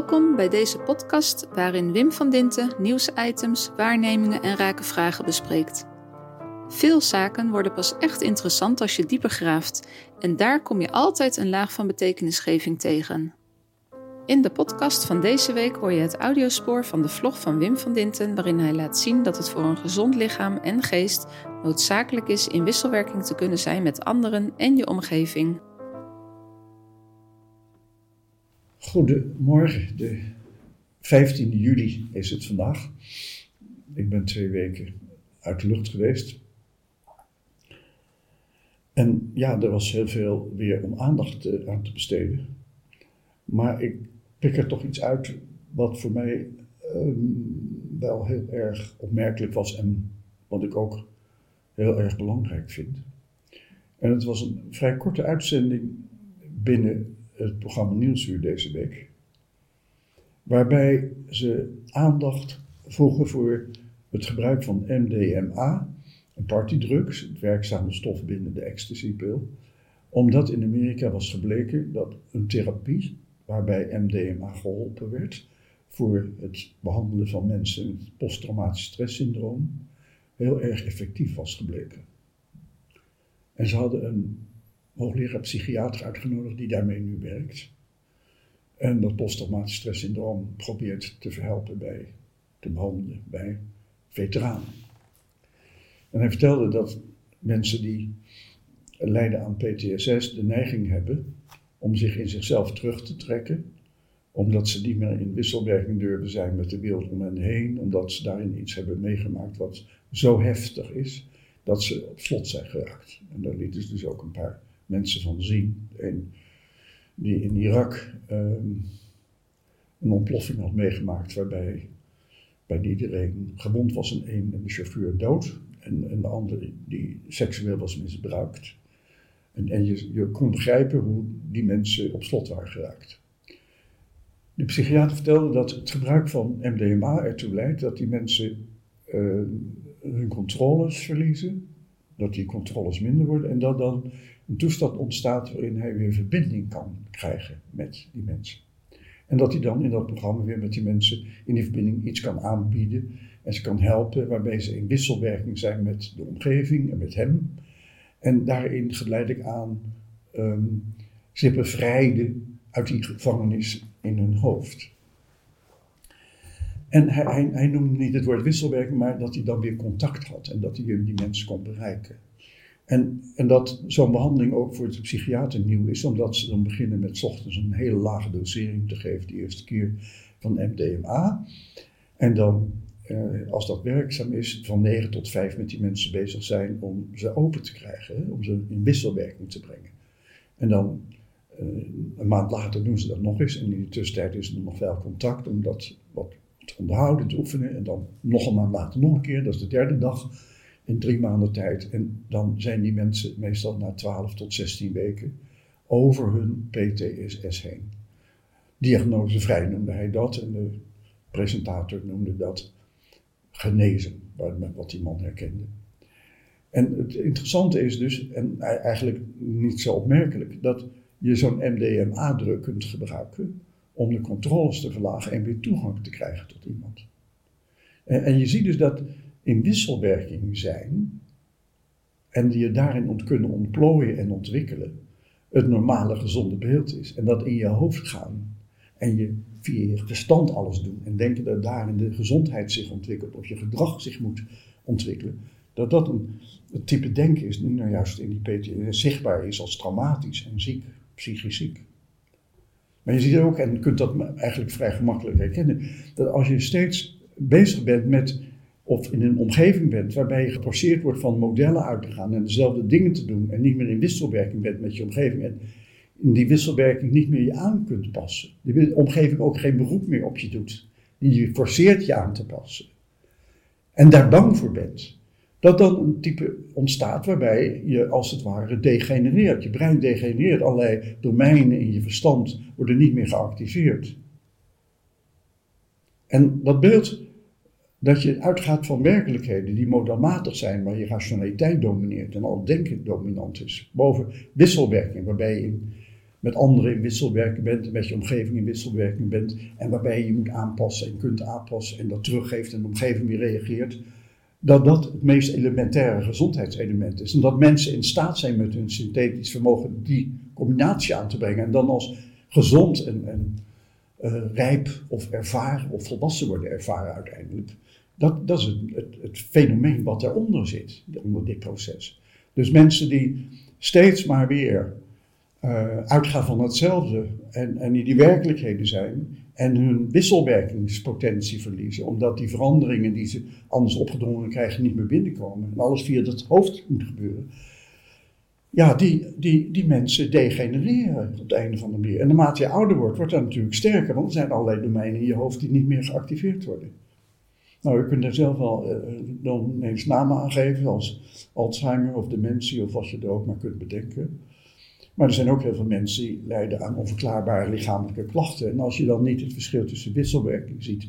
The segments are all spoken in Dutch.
Welkom bij deze podcast waarin Wim van Dinten nieuwsitems, waarnemingen en rake vragen bespreekt. Veel zaken worden pas echt interessant als je dieper graaft en daar kom je altijd een laag van betekenisgeving tegen. In de podcast van deze week hoor je het audiospoor van de vlog van Wim van Dinten, waarin hij laat zien dat het voor een gezond lichaam en geest noodzakelijk is in wisselwerking te kunnen zijn met anderen en je omgeving. Goedemorgen, de 15 juli is het vandaag. Ik ben twee weken uit de lucht geweest. En ja, er was heel veel weer om aandacht aan te besteden. Maar ik pik er toch iets uit wat voor mij ehm, wel heel erg opmerkelijk was en wat ik ook heel erg belangrijk vind. En het was een vrij korte uitzending binnen het programma Nieuwsuur deze week. Waarbij ze aandacht vroegen voor het gebruik van MDMA, een partydrugs, het werkzame stof binnen de ecstasy-pil. Omdat in Amerika was gebleken dat een therapie waarbij MDMA geholpen werd voor het behandelen van mensen met posttraumatisch stresssyndroom heel erg effectief was gebleken. En ze hadden een hoogleraar psychiater uitgenodigd die daarmee nu werkt. En dat posttraumatisch stresssyndroom probeert te verhelpen bij, te behandelen bij veteranen. En hij vertelde dat mensen die lijden aan PTSS de neiging hebben om zich in zichzelf terug te trekken, omdat ze niet meer in wisselwerking durven zijn met de wereld om hen heen, omdat ze daarin iets hebben meegemaakt wat zo heftig is dat ze op slot zijn geraakt. En daar lieten dus ook een paar mensen van zien. Een die in Irak ehm, een ontploffing had meegemaakt waarbij bij iedereen gewond was en één de chauffeur dood. En, en de andere die seksueel was misbruikt. En, en je, je kon begrijpen hoe die mensen op slot waren geraakt. De psychiater vertelde dat het gebruik van MDMA ertoe leidt dat die mensen uh, hun controles verliezen, dat die controles minder worden en dat dan een toestand ontstaat waarin hij weer verbinding kan krijgen met die mensen. En dat hij dan in dat programma weer met die mensen in die verbinding iets kan aanbieden en ze kan helpen waarbij ze in wisselwerking zijn met de omgeving en met hem. En daarin geleidelijk aan um, ze bevrijden uit die gevangenis in hun hoofd. En hij, hij, hij, noemde niet het woord wisselwerking, maar dat hij dan weer contact had en dat hij die mensen kon bereiken. En, en dat zo'n behandeling ook voor de psychiater nieuw is, omdat ze dan beginnen met ochtends een hele lage dosering te geven, de eerste keer van MDMA. En dan, eh, als dat werkzaam is, van 9 tot 5 met die mensen bezig zijn om ze open te krijgen, om ze in wisselwerking te brengen. En dan eh, een maand later doen ze dat nog eens. En in de tussentijd is er nog wel contact om dat wat te onderhouden, te oefenen. En dan nog een maand later nog een keer, dat is de derde dag in drie maanden tijd. En dan zijn die mensen meestal na 12 tot 16 weken over hun PTSS heen. Diagnosevrij noemde hij dat en de presentator noemde dat genezen, wat die man herkende. En het interessante is dus, en eigenlijk niet zo opmerkelijk, dat je zo'n MDMA-druk kunt gebruiken om de controles te verlagen en weer toegang te krijgen tot iemand. En, en je ziet dus dat in wisselwerking zijn en die je daarin kunnen ontplooien en ontwikkelen, het normale gezonde beeld is. En dat in je hoofd gaan en je via je verstand alles doen en denken dat daarin de gezondheid zich ontwikkelt of je gedrag zich moet ontwikkelen, dat dat een, type denken is die nou juist in die PTSS zichtbaar is als traumatisch en ziek, psychisch ziek. Maar je ziet ook, en je kunt dat eigenlijk vrij gemakkelijk herkennen, dat als je steeds bezig bent met of in een omgeving bent waarbij je geforceerd wordt van modellen uit te gaan en dezelfde dingen te doen en niet meer in wisselwerking bent met je omgeving en in die wisselwerking niet meer je aan kunt passen. De omgeving ook geen beroep meer op je doet, die je forceert je aan te passen. En daar bang voor bent. Dat dan een type ontstaat waarbij je als het ware degenereert. Je brein degenereert. Allerlei domeinen in je verstand worden niet meer geactiveerd. En dat beeld dat je uitgaat van werkelijkheden die modelmatig zijn, waar je rationaliteit domineert en al denken dominant is. Boven wisselwerking, waarbij je met anderen in wisselwerking bent en met je omgeving in wisselwerking bent. En waarbij je je moet aanpassen en kunt aanpassen en dat teruggeeft en de omgeving weer reageert. Dat dat het meest elementaire gezondheidselement is. En dat mensen in staat zijn met hun synthetisch vermogen die combinatie aan te brengen. En dan als gezond en, en uh, rijp of ervaren of volwassen worden ervaren uiteindelijk. Dat, dat is het, het, fenomeen wat daaronder zit, onder dit proces. Dus mensen die steeds maar weer uh, uitgaan van hetzelfde en, en die die werkelijkheden zijn en hun wisselwerkingspotentie verliezen, omdat die veranderingen die ze anders opgedrongen krijgen niet meer binnenkomen en alles via het hoofd moet gebeuren. Ja, die, die, die mensen degenereren op het einde van de manier. En naarmate je ouder wordt, wordt dat natuurlijk sterker, want er zijn allerlei domeinen in je hoofd die niet meer geactiveerd worden. Nou, je kunt er zelf wel uh, dan namen aangeven, als Alzheimer of dementie of wat je er ook maar kunt bedenken. Maar er zijn ook heel veel mensen die lijden aan onverklaarbare lichamelijke klachten. En als je dan niet het verschil tussen wisselwerking ziet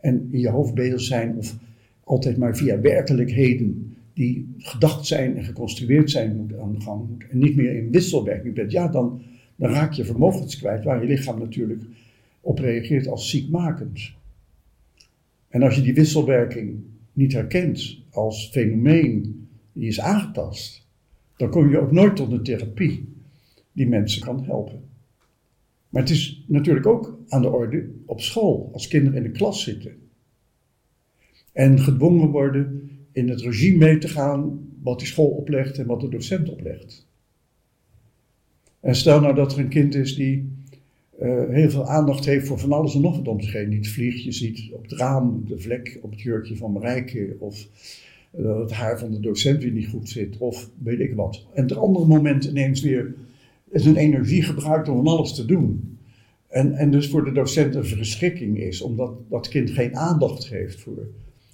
en in je hoofd bezig zijn of altijd maar via werkelijkheden die gedacht zijn en geconstrueerd zijn moet aan de gang moet en niet meer in wisselwerking bent, ja, dan, dan raak je vermogens kwijt waar je lichaam natuurlijk op reageert als ziekmakend. En als je die wisselwerking niet herkent als fenomeen die is aangetast, dan kom je ook nooit tot een therapie die mensen kan helpen. Maar het is natuurlijk ook aan de orde op school, als kinderen in de klas zitten. En gedwongen worden in het regime mee te gaan wat die school oplegt en wat de docent oplegt. En stel nou dat er een kind is die uh, heel veel aandacht heeft voor van alles en nog wat om zich heen. Die het vliegje ziet op het raam, de vlek op het jurkje van Marijke, of uh, het haar van de docent weer niet goed zit, of weet ik wat. En ter andere momenten ineens weer zijn energie gebruikt om van alles te doen. En, en dus voor de docent een verschrikking is, omdat dat kind geen aandacht geeft voor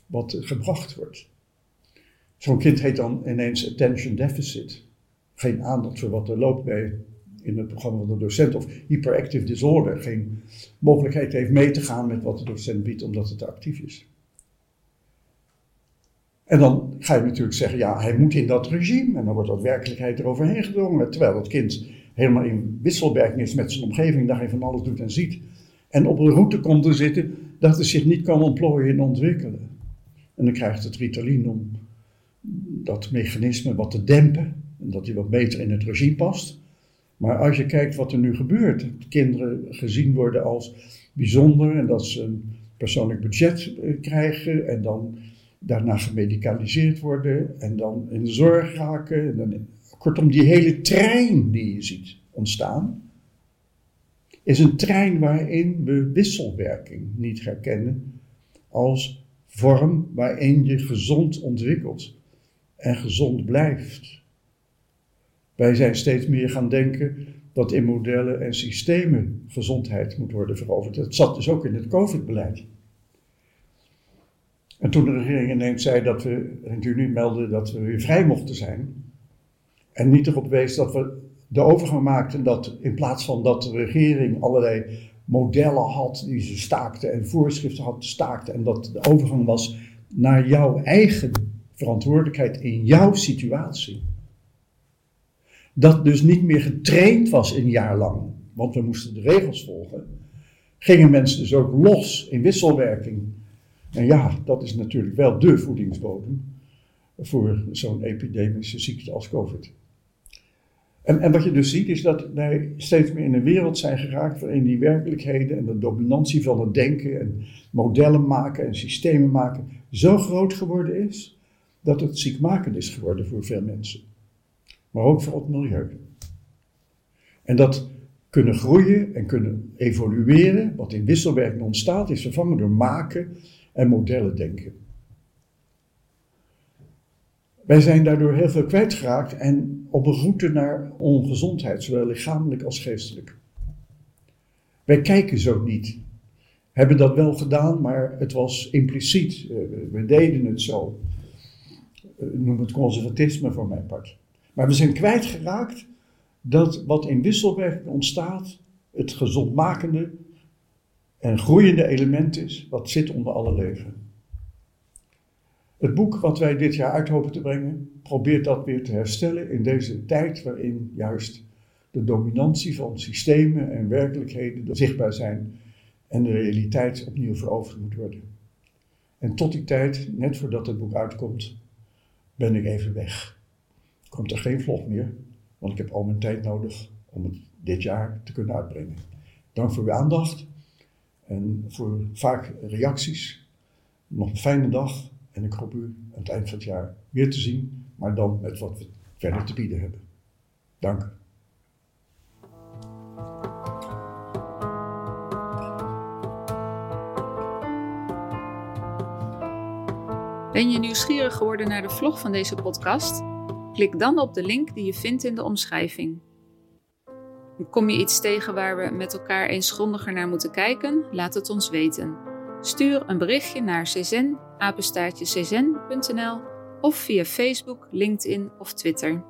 wat gebracht wordt. Zo'n kind heet dan ineens attention deficit. Geen aandacht voor wat er loopt bij in het programma van de docent. Of hyperactive disorder. Geen mogelijkheid heeft mee te gaan met wat de docent biedt omdat het te actief is. En dan ga je natuurlijk zeggen, ja, hij moet in dat regime. En dan wordt dat werkelijkheid eroverheen gedrongen. Terwijl dat kind helemaal in wisselwerking is met zijn omgeving, daar hij van alles doet en ziet. En op een route komt te zitten dat hij zich niet kan ontplooien en ontwikkelen. En dan krijgt het Ritalin om dat mechanisme wat te dempen. En dat hij wat beter in het regime past. Maar als je kijkt wat er nu gebeurt, dat kinderen gezien worden als bijzonder en dat ze een persoonlijk budget eh, krijgen en dan daarna gemedicaliseerd worden en dan in de zorg raken. En dan, kortom, die hele trein die je ziet ontstaan, is een trein waarin we wisselwerking niet herkennen als vorm waarin je gezond ontwikkelt en gezond blijft. Wij zijn steeds meer gaan denken dat in modellen en systemen gezondheid moet worden veroverd. Dat zat dus ook in het COVID-beleid. En toen de regering ineens zei dat we, en nu melden dat we weer vrij mochten zijn, en niet erop wees dat we de overgang maakten dat in plaats van dat de regering allerlei modellen had die ze staakte en voorschriften had staakte en dat de overgang was naar jouw eigen verantwoordelijkheid in jouw situatie dat dus niet meer getraind was een jaar lang, want we moesten de regels volgen, gingen mensen dus ook los in wisselwerking. En ja, dat is natuurlijk wel de voedingsbodem voor zo'n epidemische ziekte als COVID. En, en, wat je dus ziet is dat wij steeds meer in een wereld zijn geraakt waarin die werkelijkheden en de dominantie van het denken en modellen maken en systemen maken zo groot geworden is dat het ziekmakend is geworden voor veel mensen maar ook voor het milieu. En dat kunnen groeien en kunnen evolueren, wat in wisselwerking ontstaat, is vervangen door maken en modellen denken. Wij zijn daardoor heel veel kwijtgeraakt en op een route naar ongezondheid, zowel lichamelijk als geestelijk. Wij kijken zo niet. Hebben dat wel gedaan, maar het was impliciet. Eh, we deden het zo. Eh, noem het conservatisme voor mijn part. Maar we zijn kwijtgeraakt dat wat in wisselwerking ontstaat, het gezondmakende en groeiende element is, wat zit onder alle leven. Het boek wat wij dit jaar uit hopen te brengen, probeert dat weer te herstellen in deze tijd waarin juist de dominantie van systemen en werkelijkheden zichtbaar zijn en de realiteit opnieuw veroverd moet worden. En tot die tijd, net voordat het boek uitkomt, ben ik even weg. Komt er geen vlog meer, want ik heb al mijn tijd nodig om het dit jaar te kunnen uitbrengen. Dank voor uw aandacht en voor vaak reacties. Nog een fijne dag en ik hoop u aan het eind van het jaar weer te zien, maar dan met wat we verder te bieden hebben. Dank. Ben je nieuwsgierig geworden naar de vlog van deze podcast? Klik dan op de link die je vindt in de omschrijving. Kom je iets tegen waar we met elkaar eens grondiger naar moeten kijken? Laat het ons weten. Stuur een berichtje naar czen, of via Facebook, LinkedIn of Twitter.